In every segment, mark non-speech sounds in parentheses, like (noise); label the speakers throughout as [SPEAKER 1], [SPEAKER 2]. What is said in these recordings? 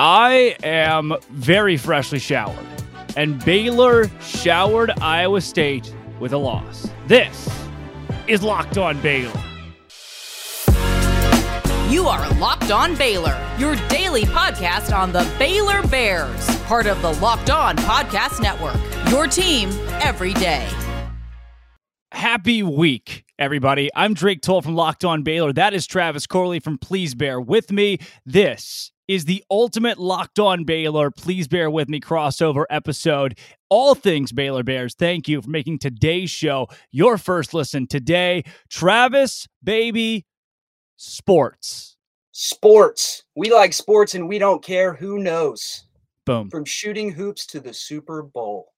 [SPEAKER 1] I am very freshly showered, and Baylor showered Iowa State with a loss. This is Locked On Baylor.
[SPEAKER 2] You are Locked On Baylor, your daily podcast on the Baylor Bears, part of the Locked On Podcast Network. Your team every day.
[SPEAKER 1] Happy week, everybody. I'm Drake Toll from Locked On Baylor. That is Travis Corley from Please Bear With Me. This is the ultimate Locked On Baylor. Please bear with me crossover episode. All things Baylor Bears. Thank you for making today's show your first listen today. Travis, baby, sports.
[SPEAKER 3] Sports. We like sports and we don't care who knows.
[SPEAKER 1] Boom.
[SPEAKER 3] From shooting hoops to the Super Bowl.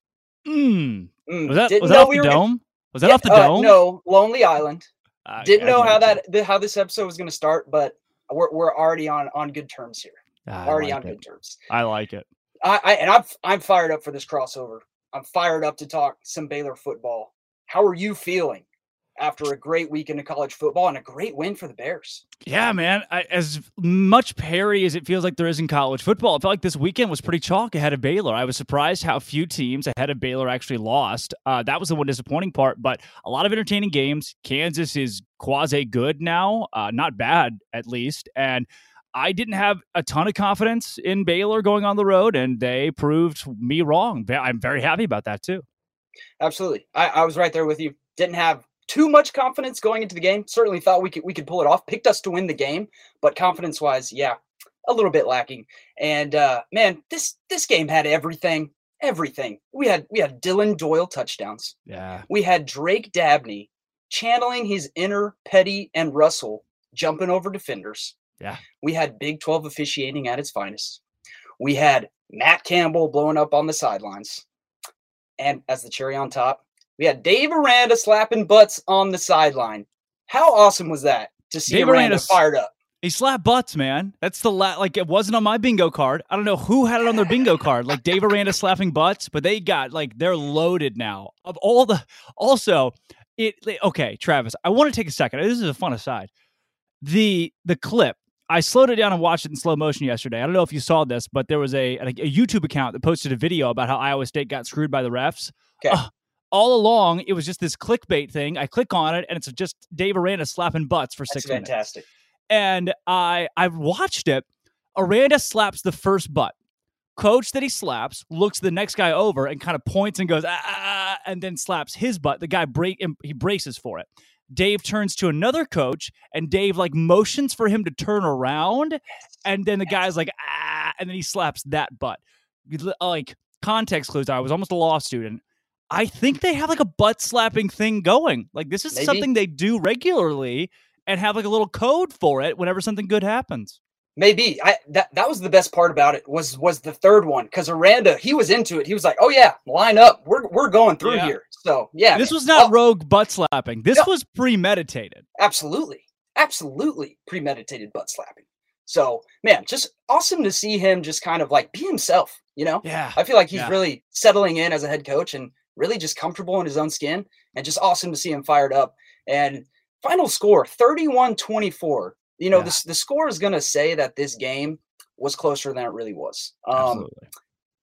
[SPEAKER 1] Mm.
[SPEAKER 3] Mm,
[SPEAKER 1] Was that,
[SPEAKER 3] didn't
[SPEAKER 1] was that off
[SPEAKER 3] we
[SPEAKER 1] the
[SPEAKER 3] were gonna-
[SPEAKER 1] dome? Was that
[SPEAKER 3] Yeah,
[SPEAKER 1] off the
[SPEAKER 3] uh,
[SPEAKER 1] dome?
[SPEAKER 3] No, Lonely Island.
[SPEAKER 1] I-
[SPEAKER 3] Didn't know how that th- how this episode was going to start, but we're, we're already on on good terms here.
[SPEAKER 1] So. I
[SPEAKER 3] already
[SPEAKER 1] like
[SPEAKER 3] on
[SPEAKER 1] it.
[SPEAKER 3] good terms.
[SPEAKER 1] I like it.
[SPEAKER 3] I, I and I'm I'm fired up for this crossover. I'm fired up to talk some Baylor football. How are you feeling after a great weekend of college football and a great win for the Bears?
[SPEAKER 1] Yeah, man. I, as much parity as it feels like there is in college football, I felt like this weekend was pretty chalk ahead of Baylor. I was surprised how few teams ahead of Baylor actually lost. Uh, that was the one disappointing part, but a lot of entertaining games. Kansas is quasi good now, uh, not bad at least, and. I didn't have a ton of confidence in Baylor going on the road, and they proved me wrong. I'm very happy about that too.
[SPEAKER 3] Absolutely. I, I was right there with you. Didn't have too much confidence going into the game. Certainly thought we could we could pull it off. Picked us to win the game, but confidence wise, yeah, a little bit lacking. And uh man, this this game had everything. Everything. We had we had Dillon Doyle touchdowns.
[SPEAKER 1] Yeah,
[SPEAKER 3] We had Drake Dabney channeling his inner Petty and Russell jumping over defenders.
[SPEAKER 1] Yeah.
[SPEAKER 3] We had Big 12 officiating at its finest. We had Matt Campbell blowing up on the sidelines. And as the cherry on top, we had Dave Aranda slapping butts on the sideline. How awesome was that to see
[SPEAKER 1] Dave
[SPEAKER 3] Aranda
[SPEAKER 1] Aranda's-
[SPEAKER 3] fired up?
[SPEAKER 1] He slapped butts, man. That's the la- like it wasn't on my bingo card. I don't know who had it on their bingo card. Like Dave Aranda slapping butts, but they got like they're loaded now. Of all the also it okay, Travis, I want to take a second. This is a fun aside. The the clip I slowed it down and watched it in slow motion yesterday. I don't know if you saw this, but there was a, a, a YouTube account that posted a video about how Iowa State got screwed by the refs.
[SPEAKER 3] Okay.
[SPEAKER 1] Ugh, all along, it was just this clickbait thing. I click on it, and it's just Dave Aranda slapping butts for
[SPEAKER 3] That's
[SPEAKER 1] six minutes
[SPEAKER 3] fantastic.
[SPEAKER 1] and I I've watched it. Aranda slaps the first butt. Coach that he slaps looks the next guy over and kind of points and goes ah, ah, ah," and then slaps his butt. The guy break he braces for it. Dave turns to another coach and Dave like motions for him to turn around, and then the guy's like ah, and then he slaps that butt. Like context clues. I was almost a law student. I think they have like a butt slapping thing going. Like this is
[SPEAKER 3] Maybe.
[SPEAKER 1] something they do regularly and have like a little code for it whenever something good happens.
[SPEAKER 3] Maybe I that that was the best part about it was was the third one because Aranda he was into it. He was like, "Oh yeah, line up. We're we're going through
[SPEAKER 1] Yeah.
[SPEAKER 3] here." So yeah,
[SPEAKER 1] this
[SPEAKER 3] man.
[SPEAKER 1] was not
[SPEAKER 3] Oh,
[SPEAKER 1] rogue butt slapping. This
[SPEAKER 3] No.
[SPEAKER 1] was premeditated.
[SPEAKER 3] absolutely, absolutely premeditated butt slapping. So man, just awesome to see him just kind of like be himself. You know,
[SPEAKER 1] Yeah.
[SPEAKER 3] I feel like he's
[SPEAKER 1] Yeah.
[SPEAKER 3] really settling in as a head coach and really just comfortable in his own skin and just awesome to see him fired up. And final score 31 24. You know,
[SPEAKER 1] Yeah.
[SPEAKER 3] the, the score is going to say that this game was closer than it really was. Um,
[SPEAKER 1] Absolutely.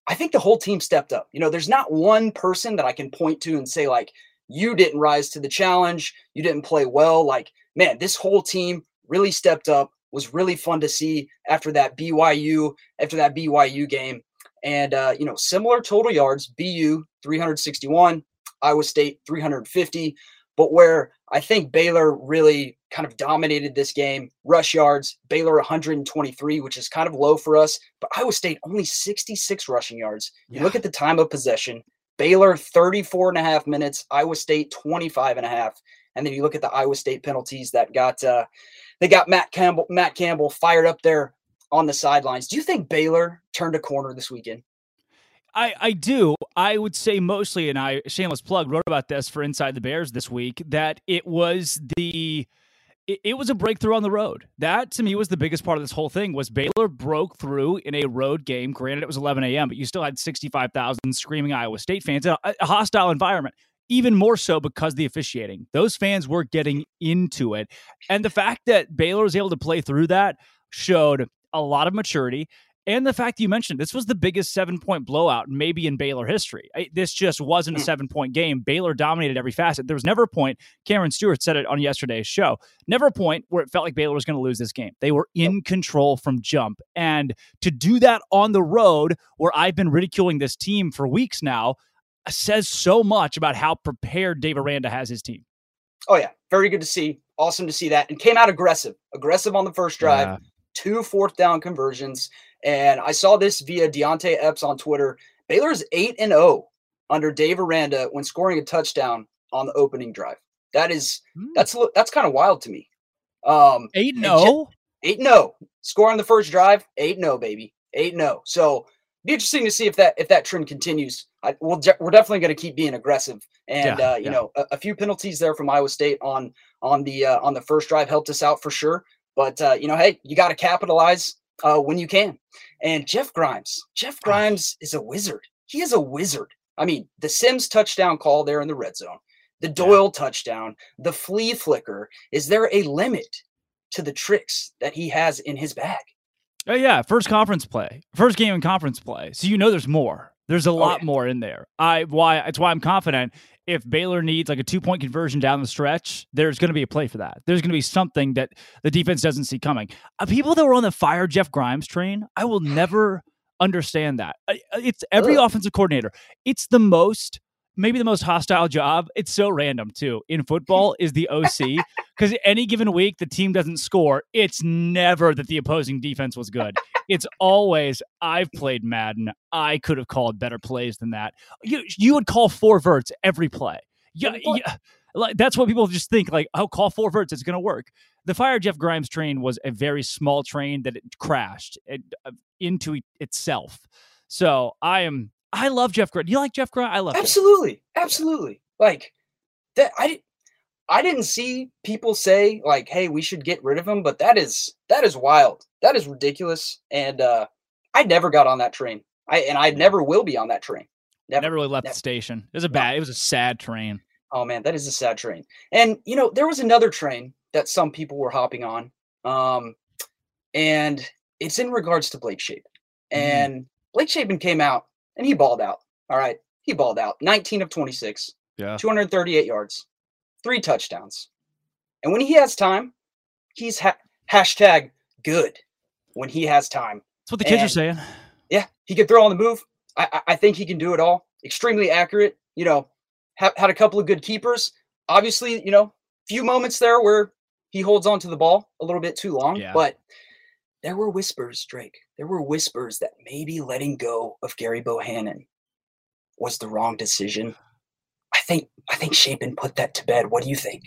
[SPEAKER 3] I think the whole team stepped up. You know, there's not one person that I can point to and say, like, you didn't rise to the challenge, you didn't play well. Like, man, this whole team really stepped up. Was really fun to see after that BYU, after that BYU game. And uh, you know, similar total yards, BU 361, Iowa State 350. But where I think Baylor really kind of dominated this game, rush yards, Baylor 123, which is kind of low for us, but Iowa State only 66 rushing yards. You look at the time of possession, Baylor 34 and a half minutes, Iowa State 25 and a half. And then you look at the Iowa State penalties that got uh they got Matt Campbell Matt Campbell fired up there on the sidelines. Do you think Baylor turned a corner this weekend?
[SPEAKER 1] I, I do. I would say mostly, and I shameless plug wrote about this for Inside the Bears this week that it was the it, was a breakthrough on the road. That to me was the biggest part of this whole thing was Baylor broke through in a road game. Granted, it was 11 a.m., but you still had 65,000 screaming Iowa State fans in a, a hostile environment. Even more so because the officiating. Those fans were getting into it. And the fact that Baylor was able to play through that showed a lot of maturity. And the fact you mentioned this was the biggest seven point blowout maybe in Baylor history. This just wasn't a hmm. seven point game. Baylor dominated every facet. There was never a point. Cameron Stewart said it on yesterday's show. Never a point where it felt like Baylor was going to lose this game. They were in control from jump, and to do that on the road, where I've been ridiculing this team for weeks now, says so much about how prepared Dave Aranda has his team.
[SPEAKER 3] Oh yeah, very good to see. Awesome to see that, and came out aggressive, aggressive on the first drive. Yeah. Two fourth down conversions, and I saw this via Deontay Epps on Twitter. Baylor's eight and zero oh under Dave Aranda when scoring a touchdown on the opening drive. That is hmm. that's that's kind of wild to me.
[SPEAKER 1] Um, eight and zero, oh?
[SPEAKER 3] eight and zero. Oh. Score on the first drive, eight and zero, baby, eight and zero. So be interesting to see if that if that trend continues. I, we'll we're definitely going to keep being aggressive, and yeah, uh, you yeah. know, a, a, few penalties there from Iowa State on on the uh, on the first drive helped us out for sure. But uh, you know, hey, you got to capitalize uh, when you can. And Jeff Grimes, Jeff Grimes is a wizard. He is a wizard. I mean, the Sims touchdown call there in the red zone, the Doyle yeah. touchdown, the flea flicker. Is there a limit to the tricks that he has in his bag?
[SPEAKER 1] Oh yeah, first conference play, first game in conference play. So you know there's more. There's a oh, lot yeah. more in there. I why it's why I'm confident if Baylor needs like a two point conversion down the stretch, there's going to be a play for that. There's going to be something that the defense doesn't see coming. Uh, people that were on the fire Jeff Grimes train, I will never understand that. Uh, it's every Ugh. offensive coordinator. It's the most maybe the most hostile job. It's so random too. In football (laughs) is the OC because any given week the team doesn't score. It's never that the opposing defense was good. It's always I've played Madden. I could have called better plays than that. You you would call four verts every play. Yeah, yeah. Like, that's what people just think like, oh, call four verts, it's going to work. The fire Jeff Grimes train was a very small train that it crashed it, uh, into itself. So I am I love Jeff Grimes. Do you like Jeff Grimes? I love
[SPEAKER 3] absolutely, Jeff. absolutely. Like that. I I didn't see people say like, "Hey, we should get rid of him," but that is that is wild. That is ridiculous. And uh, I never got on that train. I and I never will be on that train.
[SPEAKER 1] Never, never really left never. the station. It was a bad. It was a sad train.
[SPEAKER 3] Oh man, that is a sad train. And you know, there was another train that some people were hopping on, um, and it's in regards to Blake Shapen. Mm-hmm. And mm-hmm. Blake Shapen came out and he balled out. All right. He balled out 19 of 26, yeah. 238 yards, three touchdowns. And when he has time, he's ha- hashtag good when he has time.
[SPEAKER 1] That's what the kids and, are saying.
[SPEAKER 3] Yeah. He can throw on the move. I, I think he can do it all. Extremely accurate. You know, ha- had a couple of good keepers. Obviously, you know, few moments there where he holds on to the ball a little bit too long, yeah. but there were whispers, Drake. There were whispers that maybe letting go of Gerry Bohanon was the wrong decision. I think I think Shapen put that to bed. What do you think?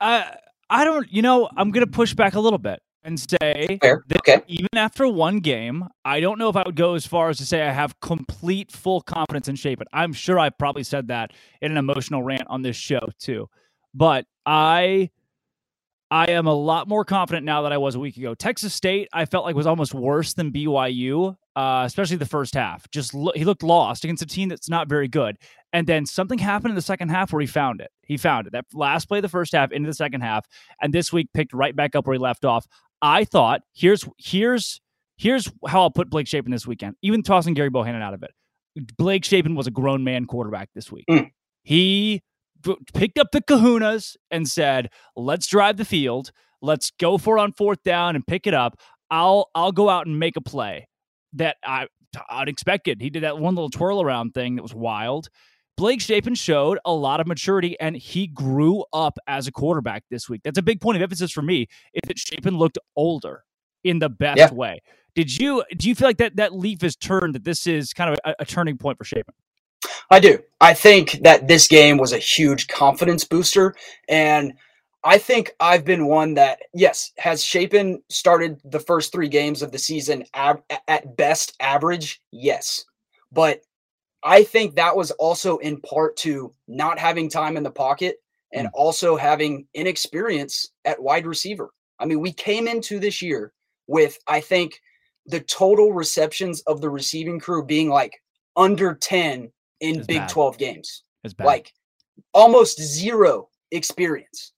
[SPEAKER 1] I I don't. You know, I'm going to push back a little bit and say
[SPEAKER 3] Fair. that okay.
[SPEAKER 1] even after one game, I don't know if I would go as far as to say I have complete full confidence in Shapen. I'm sure I probably said that in an emotional rant on this show too, but I I am a lot more confident now than I was a week ago. Texas State, I felt like was almost worse than BYU, uh, especially the first half. Just lo- he looked lost against a team that's not very good, and then something happened in the second half where he found it. He found it. That last play, the first half into the second half, and this week picked right back up where he left off. I thought here's here's here's how I'll put Blake Shapen this weekend, even tossing Gerry Bohanon out of it. Blake Shapen was a grown man quarterback this week. Mm. He picked up the kahunas and said, let's drive the field. Let's go for it on fourth down and pick it up. I'll I'll go out and make a play that I unexpected. He did that one little twirl around thing that was wild. Blake Shapen showed a lot of maturity and he grew up as a quarterback this week. That's a big point of emphasis for me. Is that Shapen looked older in the best yeah. way. Did you do you feel like that that leaf is turned that this is kind of a, a turning point for Shapen?
[SPEAKER 3] I do. I think that this game was a huge confidence booster. And I think I've been one that, yes, has Shapen started the first three games of the season ab- at best average. Yes. But I think that was also in part to not having time in the pocket and mm. also having inexperience at wide receiver. I mean, we came into this year with, I think, the total receptions of the receiving crew being like under 10 in it's Big bad. 12 games. Like almost zero experience.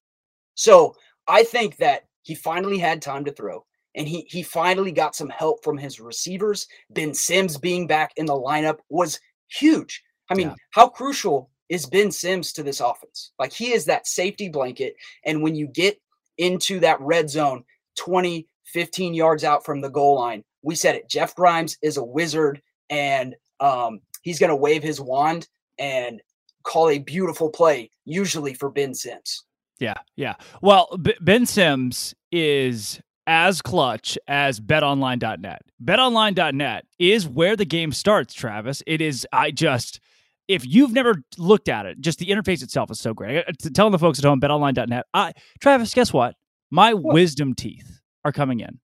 [SPEAKER 3] So I think that he finally had time to throw. and he he finally got some help from his receivers. Ben Sims being back in the lineup was huge. I mean,
[SPEAKER 1] Yeah.
[SPEAKER 3] how crucial is Ben Sims to this offense? Like he is that safety blanket. And when you get into that red zone 20, 15 yards out from the goal line, we said it. Jeff Grimes is a wizard and um, he's going to wave his wand and call a beautiful play, usually for Ben Sims.
[SPEAKER 1] Yeah, yeah. Well, B- Ben Sims is as clutch as betonline.net. Betonline.net is where the game starts, Travis. It is, I just, if you've never looked at it, just the interface itself is so great. I- Telling the folks at home, betonline.net, I, Travis, guess what? My
[SPEAKER 3] What?
[SPEAKER 1] wisdom teeth are coming in.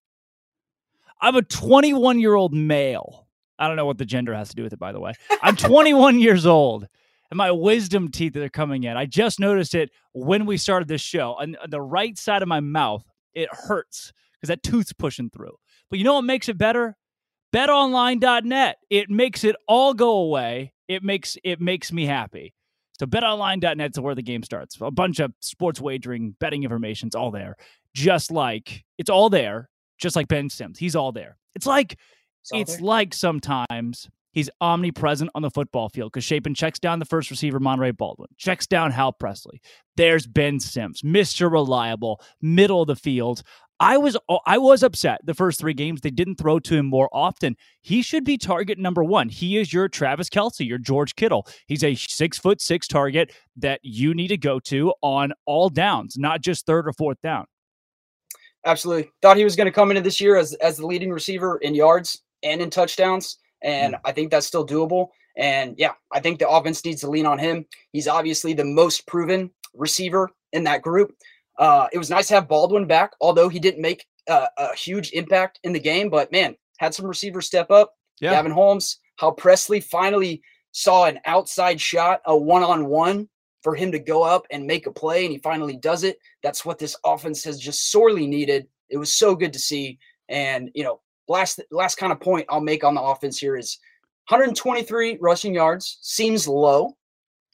[SPEAKER 1] I'm a 21 year old male. I don't know what the gender has to do with it, by the way. I'm 21 (laughs) years old and my wisdom teeth that are coming in. I just noticed it when we started this show. On, on uh, the right side of my mouth, it hurts because that tooth's pushing through. But you know what makes it better? betonline.net. It makes it all go away. It makes it makes me happy. So betonline.net is where the game starts. A bunch of sports wagering, betting information's all there. Just like it's all there, just like Ben Sims. He's all there. It's like It's like sometimes he's omnipresent on the football field because Shapen checks down the first receiver, Monaray Baldwin, checks down Hal Presley. There's Ben Sims, Mr. Reliable, middle of the field. I was I was upset the first three games they didn't throw to him more often. He should be target number one. He is your Travis Kelce, your George Kittle. He's a six foot six target that you need to go to on all downs, not just third or fourth down.
[SPEAKER 3] Absolutely. Thought he was going to come into this year as as the leading receiver in yards and in touchdowns, and I think that's still doable. And yeah, I think the offense needs to lean on him. He's obviously the most proven receiver in that group. Uh, it was nice to have Baldwin back, although he didn't make uh, a huge impact in the game. But man, had some receivers step up.
[SPEAKER 1] Yeah.
[SPEAKER 3] Gavin Holmes, Hal Presley finally saw an outside shot, a one on one for him to go up and make a play, and he finally does it. That's what this offense has just sorely needed. It was so good to see. And, you know, last last kind of point I'll make on the offense here is 123 rushing yards seems low,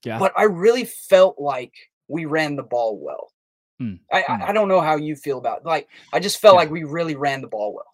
[SPEAKER 1] Yeah.
[SPEAKER 3] but I really felt like we ran the ball well.
[SPEAKER 1] Hmm.
[SPEAKER 3] I,
[SPEAKER 1] Hmm.
[SPEAKER 3] I I don't know how you feel about it. like I just felt
[SPEAKER 1] Yeah.
[SPEAKER 3] like we really ran the ball well.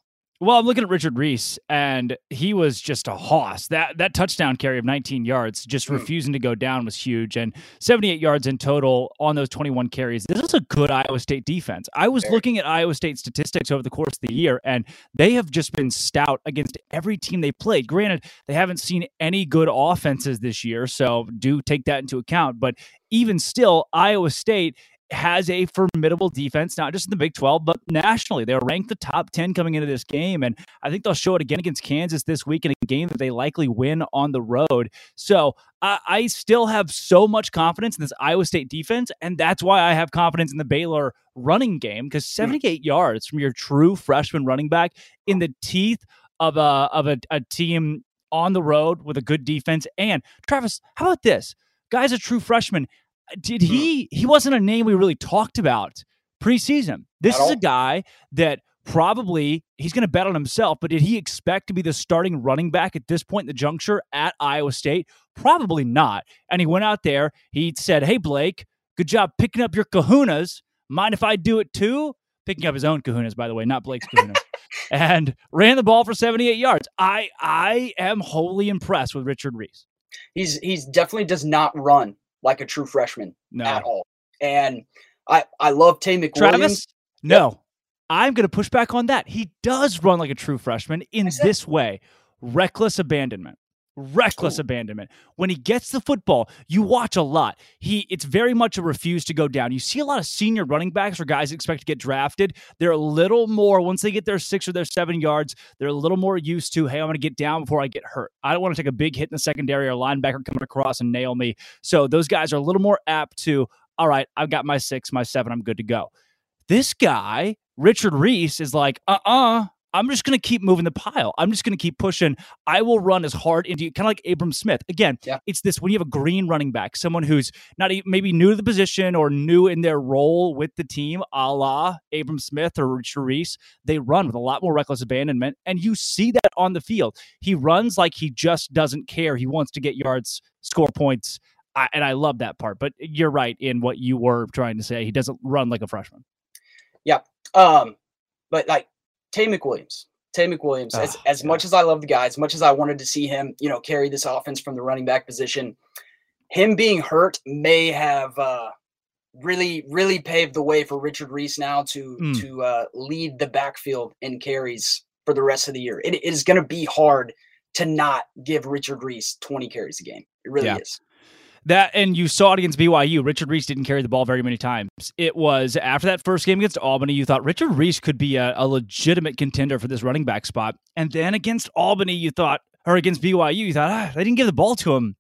[SPEAKER 1] Well, I'm looking at Richard Reese, and he was just a hoss. That that touchdown carry of 19 yards, just
[SPEAKER 3] Hmm.
[SPEAKER 1] refusing to go down, was huge. And 78 yards in total on those 21 carries. This is a good Iowa State defense. I was looking at Iowa State statistics over the course of the year, and they have just been stout against every team they played. Granted, they haven't seen any good offenses this year, so do take that into account. But even still, Iowa State has a formidable defense, not just in the Big 12, but nationally. They're ranked the top 10 coming into this game. And I think they'll show it again against Kansas this week in a game that they likely win on the road. So I, I still have so much confidence in this Iowa State defense. And that's why I have confidence in the Baylor running game because hmm. 78 yards from your true freshman running back in the teeth of a, of a, a team on the road with a good defense. And Travis, how about this? Guy's a true freshman did he he wasn't a name we really talked about preseason. This is a guy that probably he's going to bet on himself but did he expect to be the starting running back at this point in the juncture at iowa state? Probably not. And he went out there he said hey blake good job picking up your kahunas. Mind if i do it too? Picking up his own kahunas by the way not blake's kahunas. (laughs) And ran the ball for 78 yards. I i am wholly impressed with richard reese.
[SPEAKER 3] He's he's definitely does not run like a true freshman
[SPEAKER 1] no
[SPEAKER 3] at all. And I I love Taye McWilliams.
[SPEAKER 1] Travis, no. I'm going to push back on that. He does run like a true freshman in
[SPEAKER 3] said-
[SPEAKER 1] this way reckless abandonment. Reckless
[SPEAKER 3] Ooh.
[SPEAKER 1] abandonment. When he gets the football, you watch a lot. He it's very much a refuse to go down. You see a lot of senior running backs or guys expect to get drafted. They're a little more once they get their six or their seven yards, they're a little more used to, hey, I'm gonna get down before I get hurt. I don't want to take a big hit in the secondary or linebacker coming across and nail me. So those guys are a little more apt to, all right, I've got my six, my seven, I'm good to go. This guy, Richard Reese, is like, uh uh-uh, uh, I'm just going to keep moving the pile. I'm just going to keep pushing. I will run as hard into you, kind of like Abram Smith. Again,
[SPEAKER 3] Yeah.
[SPEAKER 1] it's this when you have a green running back, someone who's not even, maybe new to the position or new in their role with the team, a la Abram Smith or Richard Reese, they run with a lot more reckless abandonment. And you see that on the field. He runs like he just doesn't care. He wants to get yards, score points. I, and I love that part. But you're right in what you were trying to say. He doesn't run like a freshman. Yeah.
[SPEAKER 3] Um, but like Taye McWilliams. Taye McWilliams. As,
[SPEAKER 1] Oh,
[SPEAKER 3] as
[SPEAKER 1] yeah.
[SPEAKER 3] much as I love the guy, as much as I wanted to see him, you know, carry this offense from the running back position, him being hurt may have uh, really, really paved the way for Richard Reese now to
[SPEAKER 1] Mm.
[SPEAKER 3] to uh, lead the backfield in carries for the rest of the year. It, it is going to be hard to not give Richard Reese 20 carries a game. It really
[SPEAKER 1] Yeah.
[SPEAKER 3] is.
[SPEAKER 1] That and you saw it against BYU. Richard Reese didn't carry the ball very many times. It was after that first game against Albany, you thought Richard Reese could be a, a legitimate contender for this running back spot. And then against Albany, you thought, or against BYU, you thought, ah, they didn't give the ball to him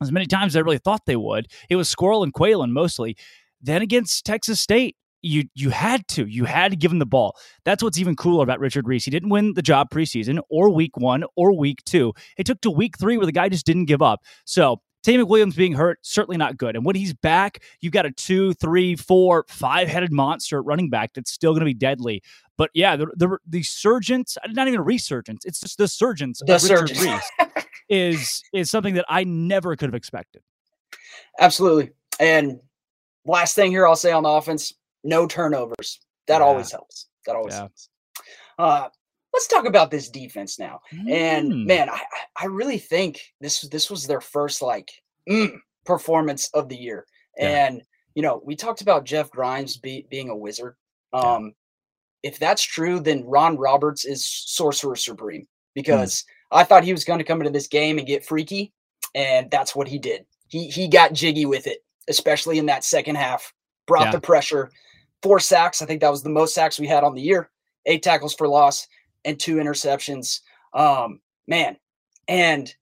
[SPEAKER 1] as many times as I really thought they would. It was Squirrel and Qualan mostly. Then against Texas State, you you had to. You had to give him the ball. That's what's even cooler about Richard Reese. He didn't win the job preseason or week one or week two. It took to week three where the guy just didn't give up. So Taye McWilliams being hurt, certainly not good. And when he's back, you've got a two, three, four, five headed monster at running back that's still going to be deadly. But yeah, the, the the surgence, not even a resurgence, it's just the surgence
[SPEAKER 3] The
[SPEAKER 1] of Richard. Reese is is something that I never could have expected.
[SPEAKER 3] Absolutely. And last thing here I'll say on the offense, no turnovers. That
[SPEAKER 1] Yeah.
[SPEAKER 3] always helps. That always
[SPEAKER 1] Yeah.
[SPEAKER 3] helps. Uh, let's talk about this defense now. And
[SPEAKER 1] Mm.
[SPEAKER 3] man, I, I- really think this this was their first like mm, performance of the year.
[SPEAKER 1] Yeah.
[SPEAKER 3] And you know, we talked about Jeff Grimes be, being a wizard.
[SPEAKER 1] Yeah.
[SPEAKER 3] Um, if that's true, then Ron Roberts is sorcerer supreme
[SPEAKER 1] Hmm.
[SPEAKER 3] because I thought he was going to come into this game and get freaky, and that's what he did. He he got jiggy with it, especially in that second half. Brought
[SPEAKER 1] Yeah.
[SPEAKER 3] the pressure. Four sacks. I think that was the most sacks we had on the year. Eight tackles for loss and two interceptions. Um, man, and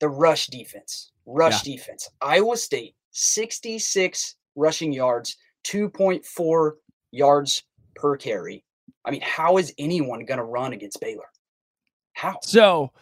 [SPEAKER 3] the rush defense. Rush defense. Iowa State, 66 rushing yards, 2.4 yards per carry. I mean, how is anyone going to run against Baylor? How?
[SPEAKER 1] So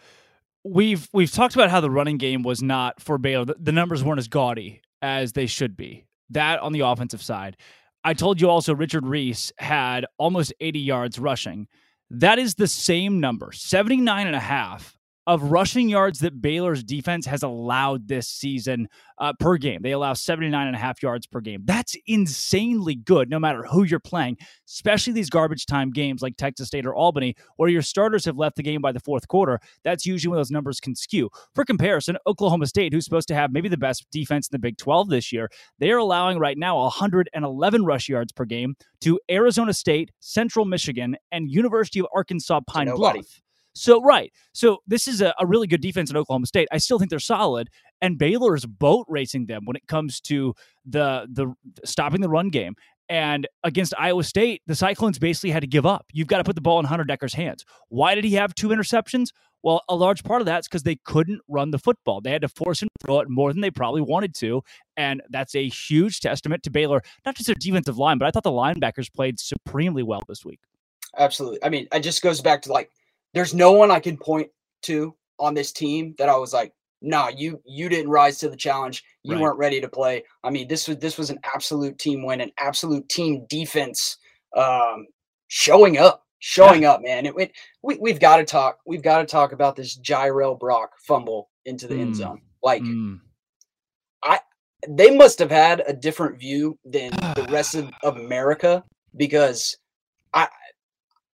[SPEAKER 1] we've we've talked about how the running game was not for Baylor. The, the numbers weren't as gaudy as they should be. That on the offensive side. I told you also Richard Reese had almost 80 yards rushing. That is the same number, 79 and a half of rushing yards that Baylor's defense has allowed this season uh, per game. They allow 79 and a half yards per game. That's insanely good no matter who you're playing, especially these garbage time games like Texas State or Albany, where your starters have left the game by the fourth quarter. That's usually when those numbers can skew. For comparison, Oklahoma State, who's supposed to have maybe the best defense in the Big 12 this year, they are allowing right now 111 rush yards per game to Arizona State, Central Michigan, and University of Arkansas Pine
[SPEAKER 3] nobody.
[SPEAKER 1] Bluff. So right, so this is a, a really good defense in Oklahoma State. I still think they're solid, and Baylor is boat racing them when it comes to the the stopping the run game. And against Iowa State, the Cyclones basically had to give up. You've got to put the ball in Hunter Dekkers' hands. Why did he have two interceptions? Well, a large part of that's because they couldn't run the football. They had to force to throw it more than they probably wanted to. And that's a huge testament to Baylor, not just their defensive line, but I thought the linebackers played supremely well this week.
[SPEAKER 3] Absolutely. I mean, it just goes back to like, there's no one I can point to on this team that I was like, nah, you you didn't rise to the challenge. You
[SPEAKER 1] Right.
[SPEAKER 3] weren't ready to play. I mean, this was this was an absolute team win, an absolute team defense um showing up, showing up, man. It, it we we've got to talk. We've got to talk about this Jirehl Brock fumble into the end
[SPEAKER 1] Mm.
[SPEAKER 3] zone. Like
[SPEAKER 1] Mm.
[SPEAKER 3] they must have had a different view than (sighs) the rest of, of America because I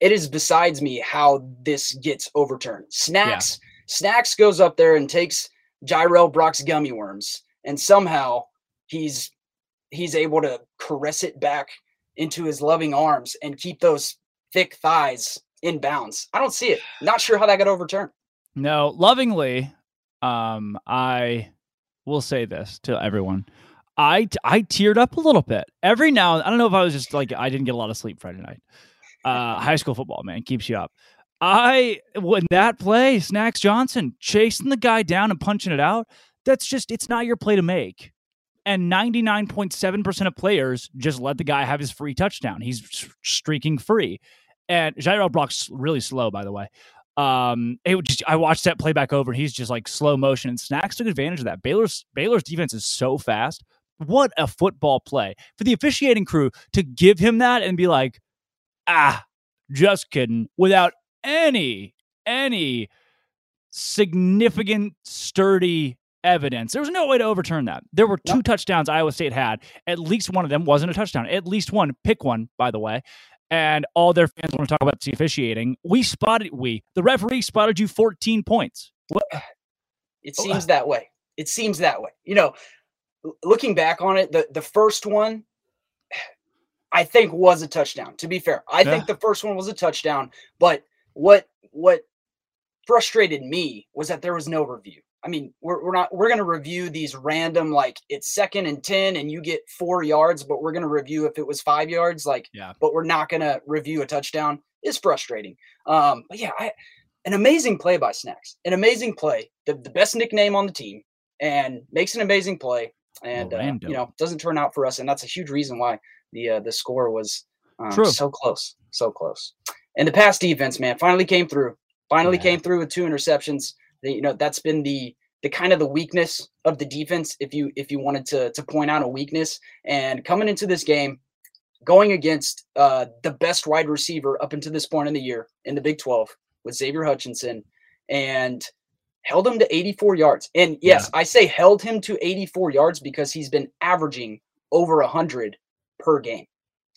[SPEAKER 3] it is besides me how this gets overturned. Snacks Snacks goes up there and takes Jirehl Brock's gummy worms and somehow he's he's able to caress it back into his loving arms and keep those thick thighs in bounds. I don't see it. Not sure how that got overturned.
[SPEAKER 1] No, lovingly, um, I will say this to everyone. I I teared up a little bit every now. I don't know if I was just like I didn't get a lot of sleep Friday night. Uh, high school football, man, keeps you up. I when that play, Snacks Johnson chasing the guy down and punching it out. That's just it's not your play to make. And 99.7% of players just let the guy have his free touchdown. He's streaking free. And Jirehl Brock's really slow, by the way. Um, it just I watched that play back over, and he's just like slow motion. And Snacks took advantage of that. Baylor's Baylor's defense is so fast. What a football play for the officiating crew to give him that and be like, ah, just kidding, without any any significant sturdy evidence. There was no way to overturn that. There were two
[SPEAKER 3] Nope.
[SPEAKER 1] touchdowns Iowa State had. At least one of them wasn't a touchdown. At least one, pick one, by the way. and all their fans want to talk about the officiating. We spotted we the referee spotted you 14 points. What?
[SPEAKER 3] It seems that way. It seems that way. You know, looking back on it, the the first one I think was a touchdown. To be fair, I yeah. think the first one was a touchdown. But what what frustrated me was that there was no review. I mean, we're, we're not we're gonna review these random like it's second and ten and you get four yards, but we're gonna review if it was five yards, like
[SPEAKER 1] yeah.
[SPEAKER 3] but we're not gonna review a touchdown. Is frustrating. Um, but yeah, I, an amazing play by Snacks, an amazing play, the, the best nickname on the team, and makes an amazing play, and uh, you know doesn't turn out for us, and that's a huge reason why the uh, the score was um, so close, so close. And the pass defense, man, finally came through. Finally yeah. came through with two interceptions you know that's been the the kind of the weakness of the defense if you if you wanted to to point out a weakness and coming into this game going against uh, the best wide receiver up until this point in the year in the Big 12 with Xavier Hutchinson and held him to 84 yards. And yes, yeah. I say held him to 84 yards because he's been averaging over 100 per game.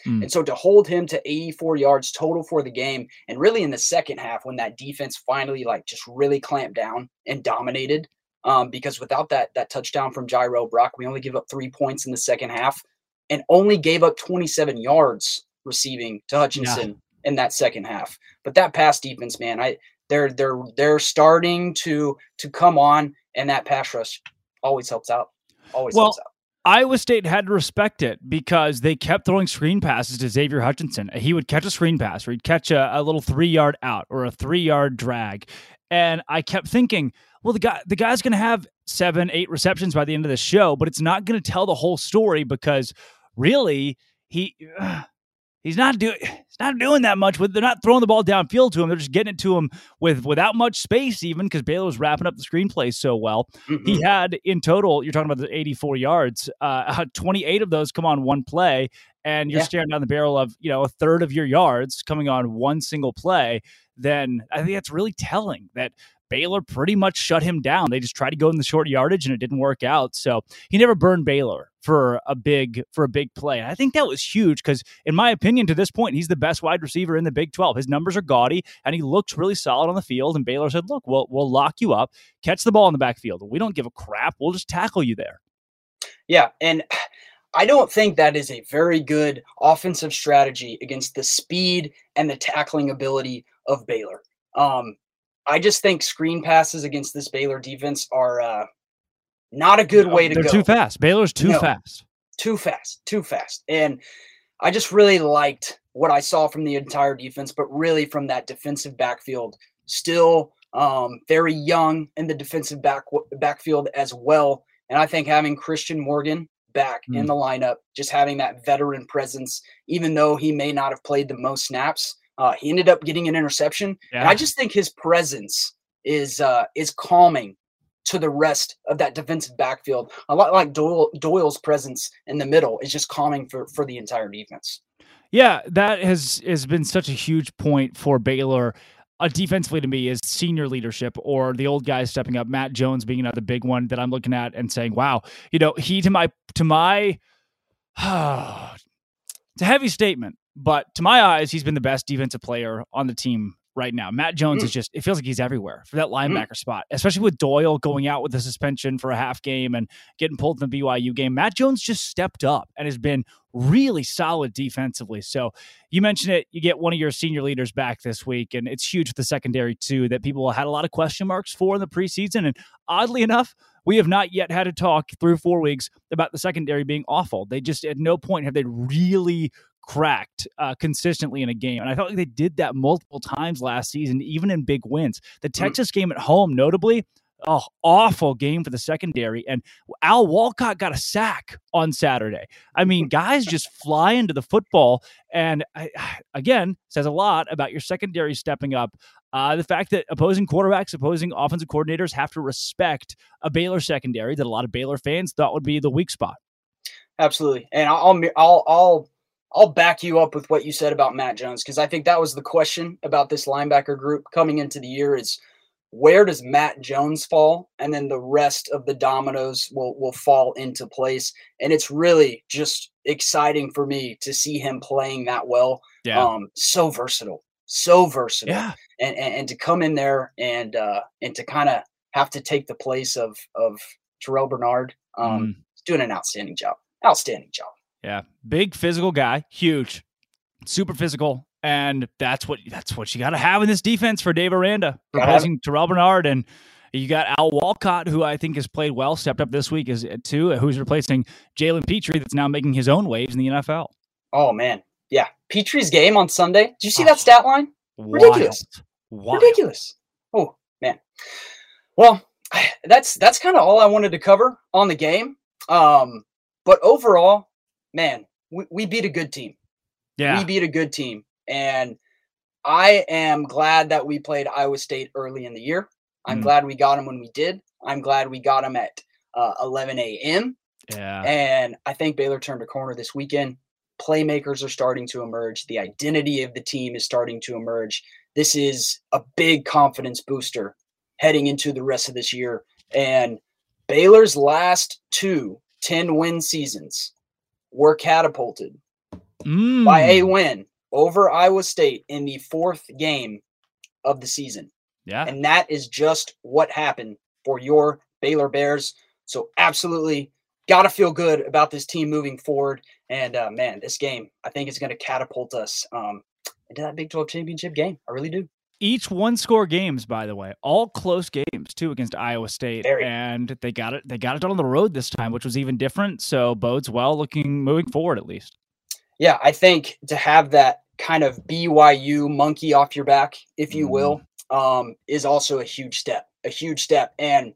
[SPEAKER 3] Mm. And so to hold him to 84 yards total for the game, and really in the second half, when that defense finally like just really clamped down and dominated, um, because without that that touchdown from Jirehl Brock, we only give up three points in the second half, and only gave up 27 yards receiving to Hutchinson yeah. in that second half. But that pass defense, man, I they're they're they're starting to to come on, and that pass rush always helps out. Always well, helps out.
[SPEAKER 1] Iowa State had to respect it because they kept throwing screen passes to Xavier Hutchinson. He would catch a screen pass or he'd catch a, a little three yard out or a three yard drag. And I kept thinking, well, the guy the guy's gonna have seven, eight receptions by the end of the show, but it's not gonna tell the whole story because really he uh, He's not doing he's not doing that much with they're not throwing the ball downfield to him. They're just getting it to him with without much space, even because Baylor was wrapping up the screenplay so well. Mm-hmm. He had in total, you're talking about the 84 yards, uh, 28 of those come on one play, and you're yeah. staring down the barrel of you know a third of your yards coming on one single play. Then I think that's really telling that Baylor pretty much shut him down. They just tried to go in the short yardage and it didn't work out. So he never burned Baylor for a big for a big play. I think that was huge because, in my opinion, to this point, he's the best wide receiver in the Big 12. His numbers are gaudy and he looks really solid on the field. And Baylor said, "Look, we'll we'll lock you up, catch the ball in the backfield. We don't give a crap. We'll just tackle you there."
[SPEAKER 3] Yeah, and. I don't think that is a very good offensive strategy against the speed and the tackling ability of Baylor. Um, I just think screen passes against this Baylor defense are uh, not a good way to
[SPEAKER 1] They're
[SPEAKER 3] go.
[SPEAKER 1] Too fast. Baylor's too no, fast.
[SPEAKER 3] Too fast. Too fast. And I just really liked what I saw from the entire defense, but really from that defensive backfield, still um, very young in the defensive back backfield as well. And I think having Christian Morgan back mm. in the lineup, just having that veteran presence, even though he may not have played the most snaps, uh, he ended up getting an interception. Yeah. And I just think his presence is uh, is calming to the rest of that defensive backfield. A lot like Doyle, Doyle's presence in the middle is just calming for, for the entire defense.
[SPEAKER 1] Yeah, that has has been such a huge point for Baylor. Uh, defensively to me is senior leadership or the old guys stepping up. Matt Jones being another big one that I'm looking at and saying, "Wow, you know, he to my to my." (sighs) it's a heavy statement, but to my eyes, he's been the best defensive player on the team right now. Matt Jones mm. is just, it feels like he's everywhere for that mm. linebacker mm. spot, especially with Doyle going out with a suspension for a half game and getting pulled in the BYU game. Matt Jones just stepped up and has been really solid defensively. So you mentioned it, you get one of your senior leaders back this week, and it's huge for the secondary, too, that people had a lot of question marks for in the preseason. And oddly enough, we have not yet had a talk through four weeks about the secondary being awful. They just at no point have they really cracked uh, consistently in a game. And I felt like they did that multiple times last season, even in big wins. The mm. Texas game at home, notably, oh, awful game for the secondary. And Al Walcott got a sack on Saturday. I mean, (laughs) guys just fly into the football. And I, again, says a lot about your secondary stepping up. Uh, the fact that opposing quarterbacks, opposing offensive coordinators have to respect a Baylor secondary that a lot of Baylor fans thought would be the weak spot.
[SPEAKER 3] Absolutely. And I'll, I'll, I'll I'll back you up with what you said about Matt Jones because I think that was the question about this linebacker group coming into the year is where does Matt Jones fall? And then the rest of the dominoes will will fall into place. And it's really just exciting for me to see him playing that well.
[SPEAKER 1] Yeah.
[SPEAKER 3] Um, so versatile, so versatile.
[SPEAKER 1] yeah.
[SPEAKER 3] And, and and to come in there and uh and to kind of have to take the place of of Terrell Bernard, um,
[SPEAKER 1] Mm.
[SPEAKER 3] doing an outstanding job. Outstanding job.
[SPEAKER 1] Yeah, big physical guy, huge, super physical, and that's what that's what you got to have in this defense for Dave Aranda
[SPEAKER 3] Gotta
[SPEAKER 1] replacing Terrell Bernard, and you got Al Walcott, who I think has played well, stepped up this week as too, who's replacing Jalen Pitre, that's now making his own waves in the NFL.
[SPEAKER 3] Oh man, yeah. Pitre's game on Sunday. Did you see
[SPEAKER 1] Oh.
[SPEAKER 3] that stat line? Ridiculous.
[SPEAKER 1] Wild. Wild.
[SPEAKER 3] Ridiculous. Oh man. Well, (sighs) that's that's kind of all I wanted to cover on the game. Um, but overall, man, we, we beat a good team.
[SPEAKER 1] Yeah,
[SPEAKER 3] We beat a good team, and I am glad that we played Iowa State early in the year. I'm
[SPEAKER 1] Mm.
[SPEAKER 3] glad we got them when we did. I'm glad we got them at uh, 11 a.m.
[SPEAKER 1] yeah,
[SPEAKER 3] And I think Baylor turned a corner this weekend. Playmakers are starting to emerge. The identity of the team is starting to emerge. This is a big confidence booster heading into the rest of this year. And Baylor's last two 10 win seasons were catapulted
[SPEAKER 1] Mm.
[SPEAKER 3] by a win over Iowa State in the fourth game of the season.
[SPEAKER 1] yeah.
[SPEAKER 3] And that is just what happened for your Baylor Bears. So, absolutely got to feel good about this team moving forward. And uh, man, this game, I think, is going to catapult us um, into that Big 12 championship game. I really do.
[SPEAKER 1] Each one score games, by the way, all close games too against Iowa State, and they got it. They got it done on the road this time, which was even different. So bodes well, looking moving forward at least.
[SPEAKER 3] Yeah, I think to have that kind of BYU monkey off your back, if you will, um, is also a huge step, a huge step. And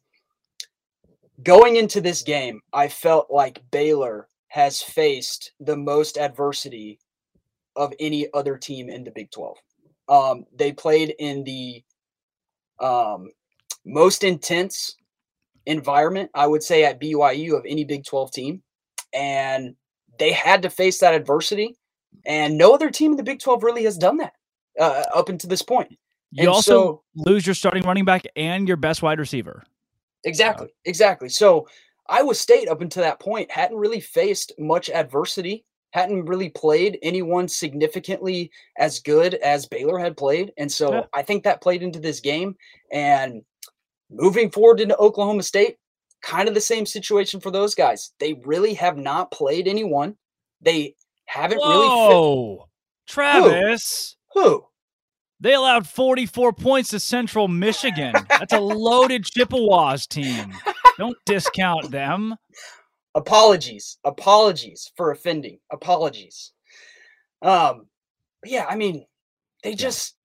[SPEAKER 3] going into this game, I felt like Baylor has faced the most adversity of any other team in the Big 12. Um, they played in the um, most intense environment, I would say, at BYU of any Big 12 team. And they had to face that adversity. And no other team in the Big 12 really has done that uh, up until this point.
[SPEAKER 1] You
[SPEAKER 3] And
[SPEAKER 1] also
[SPEAKER 3] so-
[SPEAKER 1] lose your starting running back and your best wide receiver.
[SPEAKER 3] Exactly. Exactly. So Iowa State up until that point hadn't really faced much adversity, hadn't really played anyone significantly as good as Baylor had played. And so
[SPEAKER 1] Yeah.
[SPEAKER 3] I think that played into this game. And moving forward into Oklahoma State, kind of the same situation for those guys. They really have not played anyone. They haven't really fit.
[SPEAKER 1] Whoa, Travis!
[SPEAKER 3] Who?
[SPEAKER 1] They allowed 44 points to Central Michigan. That's a loaded Chippewas team. Don't discount them.
[SPEAKER 3] Apologies. Apologies for offending. Apologies. Um yeah i mean they just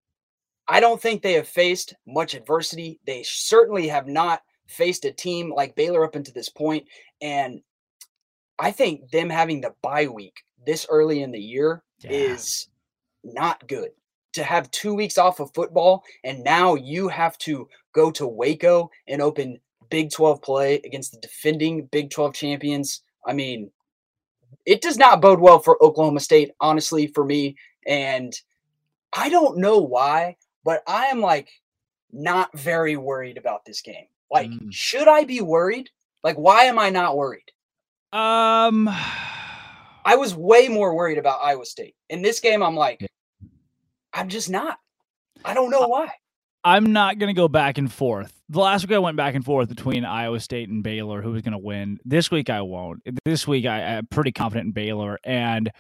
[SPEAKER 3] i don't think they have faced much adversity. They certainly have not faced a team like baylor up until this point and i think them having the bye week this early in the year
[SPEAKER 1] Yeah.
[SPEAKER 3] is not good. To have two weeks off of football and now you have to go to waco and open Big 12 play against the defending Big 12 champions. I mean, it does not bode well for Oklahoma State, honestly, for me. And I don't know why, but I am like not very worried about this game. Like,
[SPEAKER 1] Mm.
[SPEAKER 3] should I be worried? Like, why am I not worried?
[SPEAKER 1] Um, (sighs)
[SPEAKER 3] I was way more worried about Iowa State. In this game, I'm like, I'm just not. I don't know why.
[SPEAKER 1] I'm not going to go back and forth. The last week I went back and forth between Iowa State and Baylor, who was going to win. This week I won't. This week I, I'm pretty confident in Baylor, and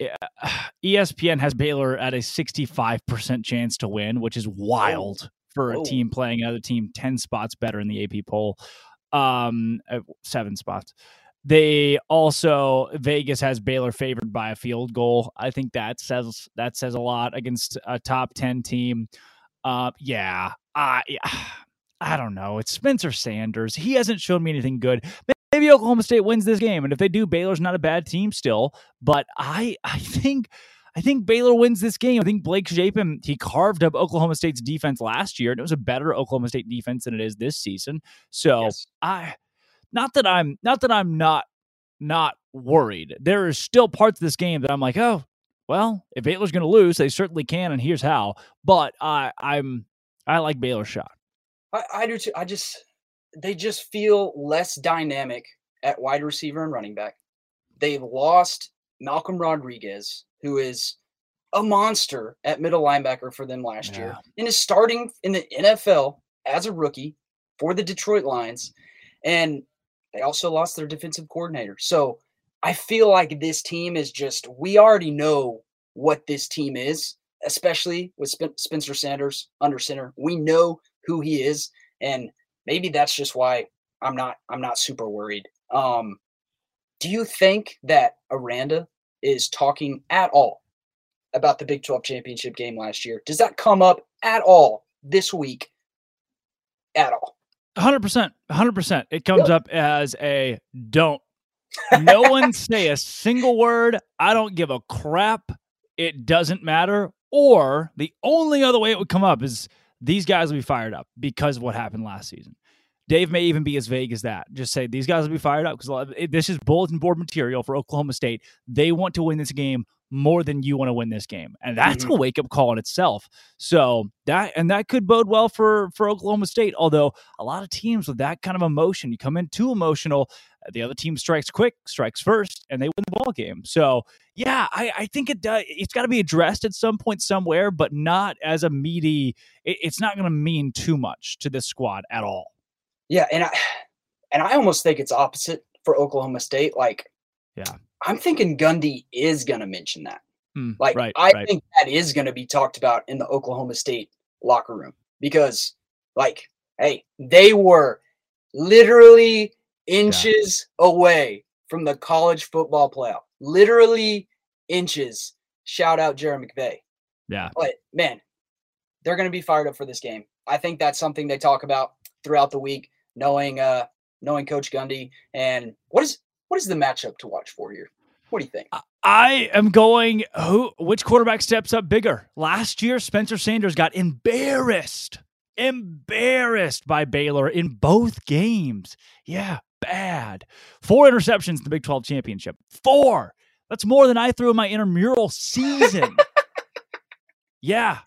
[SPEAKER 1] (sighs) ESPN has Baylor at a 65% chance to win, which is wild for a
[SPEAKER 3] Whoa.
[SPEAKER 1] team playing another team 10 spots better in the AP poll, um, uh, seven spots. They also Vegas has Baylor favored by a field goal. I think that says that says a lot against a top 10 team. Uh, yeah, I, (sighs) I don't know. It's Spencer Sanders. He hasn't shown me anything good. Maybe Oklahoma State wins this game, and if they do, Baylor's not a bad team still. But I, (laughs) I think, I think Baylor wins this game. I think Blake Shapen he carved up Oklahoma State's defense last year, and it was a better Oklahoma State defense than it is this season. So
[SPEAKER 3] Yes.
[SPEAKER 1] I, not that I'm, not that I'm not, not worried. There is still parts of this game that I'm like, oh, well, if Baylor's going to lose, they certainly can, and here's how. But I, I'm, I like Baylor's shot.
[SPEAKER 3] I, I do too. I just they just feel less dynamic at wide receiver and running back. They've lost Malcolm Rodriguez, who is a monster at middle linebacker for them last year, and is starting in the NFL as a rookie for the Detroit Lions. And they also lost their defensive coordinator. So I feel like this team is just, we already know what this team is, especially with Spen- Spencer Sanders under center. We know who he is. And maybe that's just why I'm not, I'm not super worried. Um, do you think that Aranda is talking at all about the Big 12 championship game last year? Does that come up at all this week? At all?
[SPEAKER 1] Hundred percent, hundred percent. It comes up as a don't. No one say a single word. I don't give a crap. It doesn't matter. Or the only other way it would come up is these guys will be fired up because of what happened last season. Dave may even be as vague as that. Just say these guys will be fired up because this is bulletin board material for Oklahoma State. They want to win this game more than you want to win this game, and that's mm-hmm. a wake up call in itself. So that and that could bode well for for Oklahoma State. Although a lot of teams with that kind of emotion, you come in too emotional, the other team strikes quick, strikes first, and they win the ball game. So yeah, I, I think it does. It's got to be addressed at some point somewhere, but not as a meaty. It, it's not going to mean too much to this squad at all.
[SPEAKER 3] Yeah, and I and I almost think it's opposite for Oklahoma State. Like,
[SPEAKER 1] yeah,
[SPEAKER 3] I'm thinking Gundy is going to mention that.
[SPEAKER 1] Hmm,
[SPEAKER 3] like,
[SPEAKER 1] right,
[SPEAKER 3] I
[SPEAKER 1] right.
[SPEAKER 3] think that is going to be talked about in the Oklahoma State locker room because, like, hey, they were literally inches yeah. away from the college football playoff. Literally inches. Shout out Jerry McVea.
[SPEAKER 1] Yeah.
[SPEAKER 3] But man, they're going to be fired up for this game. I think that's something they talk about throughout the week, knowing uh knowing Coach Gundy. And what is what is the matchup to watch for here? What do you think?
[SPEAKER 1] I am going who which quarterback steps up bigger? Last year Spencer Sanders got embarrassed. Embarrassed by Baylor in both games. Yeah, bad. Four interceptions in the Big 12 championship. Four. That's more than I threw in my intramural season. (laughs) yeah.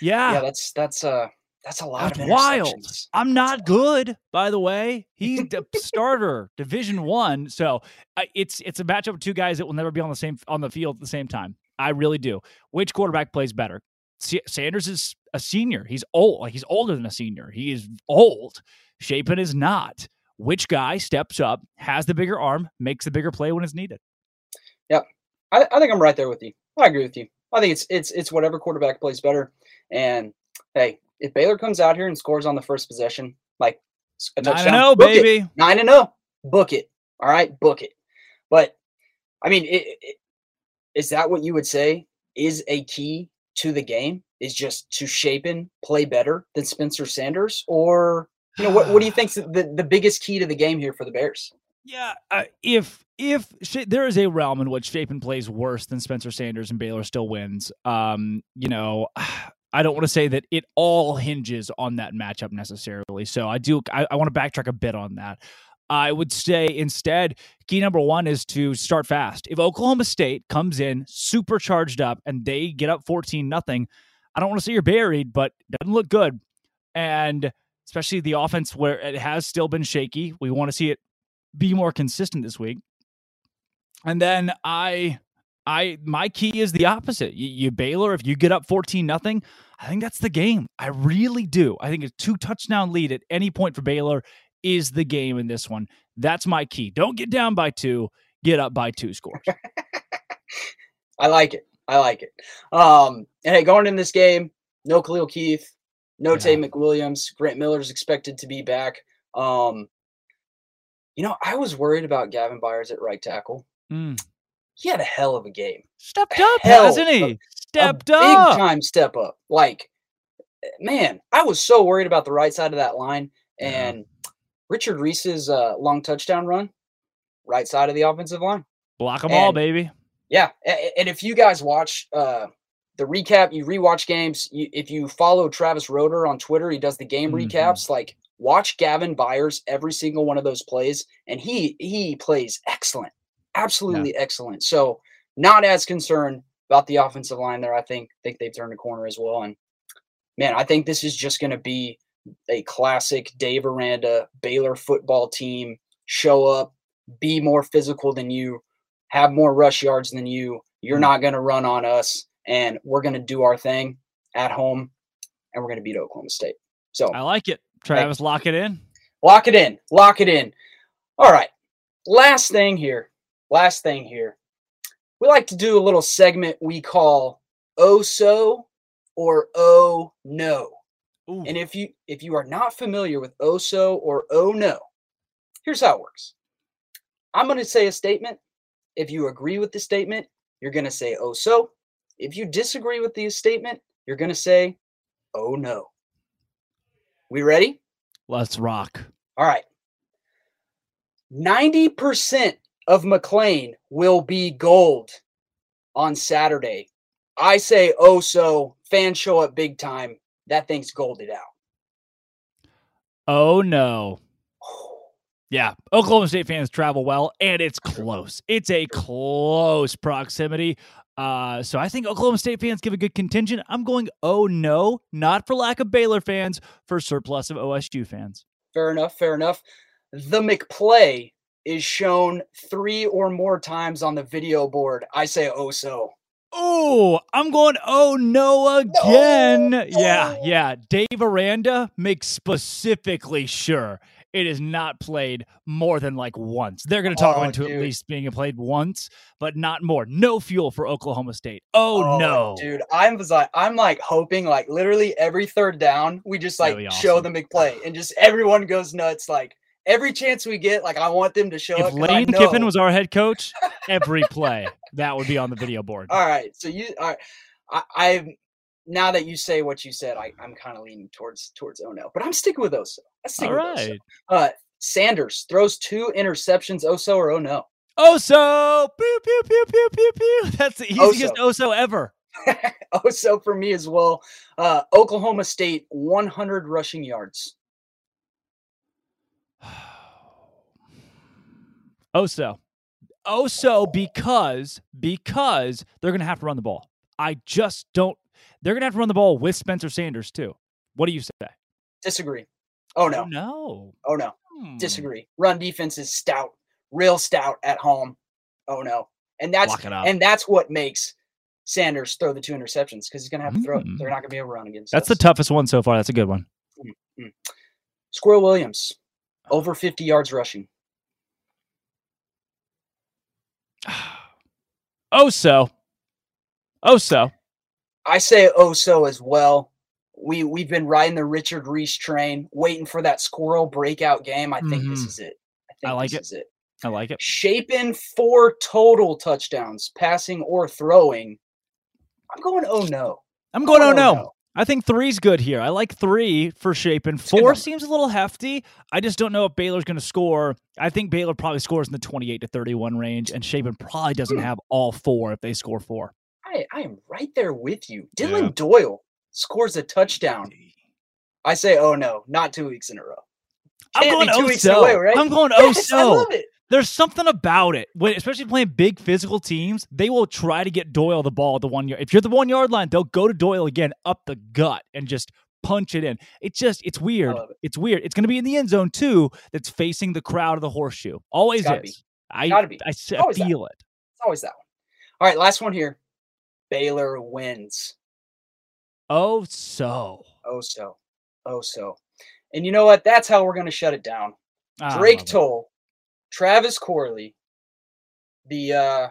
[SPEAKER 1] Yeah.
[SPEAKER 3] Yeah, that's that's uh that's a lot
[SPEAKER 1] That's
[SPEAKER 3] of
[SPEAKER 1] wild. I'm not good, by the way. He's the (laughs) starter, Division One. So uh, it's it's a matchup of two guys that will never be on the same on the field at the same time. I really do. Which quarterback plays better? S- Sanders is a senior. He's old. Like he's older than a senior. He is old. Shapen is not. Which guy steps up, has the bigger arm, makes the bigger play when it's needed?
[SPEAKER 3] Yep. I, I think I'm right there with you. I agree with you. I think it's it's it's whatever quarterback plays better. And hey, if Baylor comes out here and scores on the first possession, like a
[SPEAKER 1] Nine and zero,
[SPEAKER 3] oh, it.
[SPEAKER 1] baby.
[SPEAKER 3] nine and zero, book it. All right, book it. But I mean, it, it, is that what you would say is a key to the game? Is just to shape Shapen play better than Spencer Sanders, or you know what? What do you (sighs) think's the the biggest key to the game here for the Bears?
[SPEAKER 1] Yeah, uh, if if there is a realm in which Shapen plays worse than Spencer Sanders and Baylor still wins, um, you know, (sighs) I don't want to say that it all hinges on that matchup necessarily. So I do I, I want to backtrack a bit on that. I would say instead, key number one is to start fast. If Oklahoma State comes in super charged up and they get up 14 nothing, I don't want to say you're buried, but it doesn't look good. And especially the offense where it has still been shaky. We want to see it be more consistent this week. And then I I my key is the opposite. You, you Baylor, if you get up 14 nothing, I think that's the game. I really do. I think a two touchdown lead at any point for Baylor is the game in this one. That's my key. Don't get down by two, get up by two scores. (laughs)
[SPEAKER 3] I like it. I like it. Um, and hey, going in this game, no Khalil Keith, no
[SPEAKER 1] Yeah.
[SPEAKER 3] Taye McWilliams. Grant Miller's expected to be back. Um, you know, I was worried about Gavin Byers at right tackle.
[SPEAKER 1] Mm.
[SPEAKER 3] He had a hell of a game.
[SPEAKER 1] Stepped up, hasn't
[SPEAKER 3] of
[SPEAKER 1] he? Stepped
[SPEAKER 3] a
[SPEAKER 1] up.
[SPEAKER 3] Big time step up. Like, man, I was so worried about the right side of that line.
[SPEAKER 1] Yeah.
[SPEAKER 3] And Richard Reese's uh, long touchdown run, right side of the offensive line.
[SPEAKER 1] Block them all, baby.
[SPEAKER 3] Yeah, a- a- and if you guys watch uh, the recap, you rewatch games. You, if you follow Travis Roeder on Twitter, he does the game
[SPEAKER 1] Mhm.
[SPEAKER 3] recaps. Like, watch Gavin Byers every single one of those plays, and he he plays excellent, absolutely excellent. So, not as concerned about the offensive line there. I think think they've turned a corner as well. And man, I think this is just going to be a classic Dave Aranda Baylor football team show up, be more physical than you, have more rush yards than you. You're
[SPEAKER 1] Mm.
[SPEAKER 3] not going to run on us, and we're going to do our thing at home, and we're going to beat Oklahoma State. So
[SPEAKER 1] I like it. Travis, lock it in.
[SPEAKER 3] lock it in, lock it in. All right. Last thing here. Last thing here. We like to do a little segment we call "Oh So" or "Oh No."
[SPEAKER 1] Ooh.
[SPEAKER 3] And if you if you are not familiar with "Oh So" or "Oh No," here's how it works. I'm going to say a statement. If you agree with the statement, you're going to say "Oh so." If you disagree with the statement, you're going to say "Oh no." We ready?
[SPEAKER 1] Let's rock.
[SPEAKER 3] All right. 90% of McLane will be gold on Saturday. I say, oh, so fans show up big time. That thing's golded out.
[SPEAKER 1] Oh no. (sighs) Yeah, Oklahoma State fans travel well, and it's close. It's a close proximity. Uh, so I think Oklahoma State fans give a good contingent. I'm going, oh no, not for lack of Baylor fans, for surplus of OSU fans.
[SPEAKER 3] Fair enough. Fair enough. The McPlay is shown three or more times on the video board. I say, oh, so.
[SPEAKER 1] Oh, I'm going, oh no again. Yeah, yeah. Dave Aranda makes specifically sure it is not played more than like once. They're going to talk
[SPEAKER 3] Oh,
[SPEAKER 1] into
[SPEAKER 3] dude.
[SPEAKER 1] at least being played once, but not more. No fuel for Oklahoma State. Oh, oh no.
[SPEAKER 3] dude! I'm like, I'm like hoping, like literally every third down, we just like
[SPEAKER 1] That'd
[SPEAKER 3] show
[SPEAKER 1] awesome.
[SPEAKER 3] the play and just everyone goes nuts. Like every chance we get, like I want them to show
[SPEAKER 1] If
[SPEAKER 3] up.
[SPEAKER 1] Lane Kiffin was our head coach, every play that would be on the video board.
[SPEAKER 3] all right, so you, all right, I, I now that you say what you said, I, I'm kind of leaning towards towards oh no, but I'm sticking with Oso. Stick
[SPEAKER 1] All right.
[SPEAKER 3] Uh, Sanders throws two interceptions. Oso or oh no?
[SPEAKER 1] Oso, pew pew pew pew pew pew. (laughs) That's the easiest Oso ever. (laughs)
[SPEAKER 3] Oso for me as well. Uh, Oklahoma State 100 rushing yards. (sighs)
[SPEAKER 1] Oso. Oso because because they're gonna have to run the ball. I just don't they're gonna have to run the ball with Spencer Sanders too. What do you say?
[SPEAKER 3] Disagree. Oh no.
[SPEAKER 1] Oh, no.
[SPEAKER 3] Oh no.
[SPEAKER 1] Hmm.
[SPEAKER 3] Disagree. Run defense is stout, real stout at home. Oh no. And that's
[SPEAKER 1] Lock it up.
[SPEAKER 3] and that's what makes Sanders throw the two interceptions because he's gonna have to throw. it.
[SPEAKER 1] Mm.
[SPEAKER 3] They're not gonna be able to run against
[SPEAKER 1] That's the toughest one so far. That's a good one.
[SPEAKER 3] Squirrel Williams, over 50 yards rushing. (sighs)
[SPEAKER 1] oh so. Oh so.
[SPEAKER 3] I say oh so as well. We we've been riding the Richard Reese train, waiting for that squirrel breakout game. I think this
[SPEAKER 1] Mhm.
[SPEAKER 3] is it. I think
[SPEAKER 1] I like
[SPEAKER 3] this
[SPEAKER 1] it.
[SPEAKER 3] is it.
[SPEAKER 1] I like it.
[SPEAKER 3] Shapen four total touchdowns, passing or throwing. I'm going oh no.
[SPEAKER 1] I'm going, oh
[SPEAKER 3] going,
[SPEAKER 1] no. I think three's good here. I like three for Shapen. Four seems a little hefty. I just don't know if Baylor's going to score. I think Baylor probably scores in the 28 to 31 range, and Shapen probably doesn't
[SPEAKER 3] Hmm.
[SPEAKER 1] have all four if they score four.
[SPEAKER 3] I, I am right there with you. Dillon
[SPEAKER 1] Yeah.
[SPEAKER 3] Doyle scores a touchdown. I say oh no, not two weeks in a row.
[SPEAKER 1] I'm
[SPEAKER 3] Can't
[SPEAKER 1] going
[SPEAKER 3] be two
[SPEAKER 1] oh
[SPEAKER 3] weeks in a row,
[SPEAKER 1] so.
[SPEAKER 3] right?
[SPEAKER 1] I'm going oh (laughs)
[SPEAKER 3] Yes, I
[SPEAKER 1] so.
[SPEAKER 3] love it.
[SPEAKER 1] There's something about it when, especially playing big physical teams, they will try to get Doyle the ball at the one yard. If you're the one yard line, they'll go to Doyle again up the gut and just punch it in. It's just, it's weird.
[SPEAKER 3] it.
[SPEAKER 1] It's weird. It's going to be in the end zone too. That's facing the crowd of the horseshoe. Always
[SPEAKER 3] be.
[SPEAKER 1] is. I,
[SPEAKER 3] Gotta be.
[SPEAKER 1] I, I feel it.
[SPEAKER 3] It's always that one. All right, last one here. Baylor wins.
[SPEAKER 1] Oh, so
[SPEAKER 3] Oh so. Oh so. And you know what? That's how we're gonna shut it down. Drake
[SPEAKER 1] it.
[SPEAKER 3] Toll, Travis Corley, the uh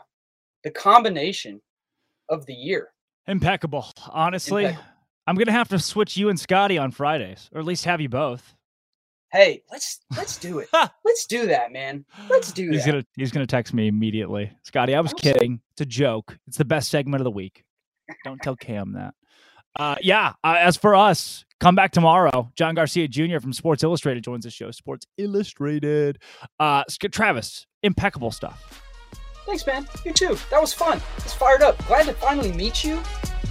[SPEAKER 3] the combination of the year.
[SPEAKER 1] impeccable. Honestly,
[SPEAKER 3] Impeccable.
[SPEAKER 1] I'm gonna have to switch you and Scotty on Fridays, or at least have you both.
[SPEAKER 3] Hey, let's let's do it. (laughs) Let's do that, man. Let's do
[SPEAKER 1] He's
[SPEAKER 3] that.
[SPEAKER 1] gonna he's gonna text me immediately. Scotty, I was
[SPEAKER 3] Awesome.
[SPEAKER 1] kidding. It's a joke. It's the best segment of the week. Don't tell Cam that. Uh, yeah. Uh, as for us, come back tomorrow. John Garcia Jr. from Sports Illustrated joins the show. Sports Illustrated. Uh, Travis, impeccable stuff.
[SPEAKER 3] Thanks, man. You too. That was fun. It's fired up. Glad to finally meet you.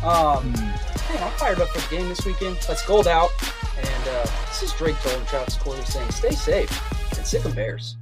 [SPEAKER 3] Um, man, I'm fired up for the game this weekend. Let's gold out. And uh, this is Drake Toll and Travis Corley saying, "Stay safe and sic 'em Bears."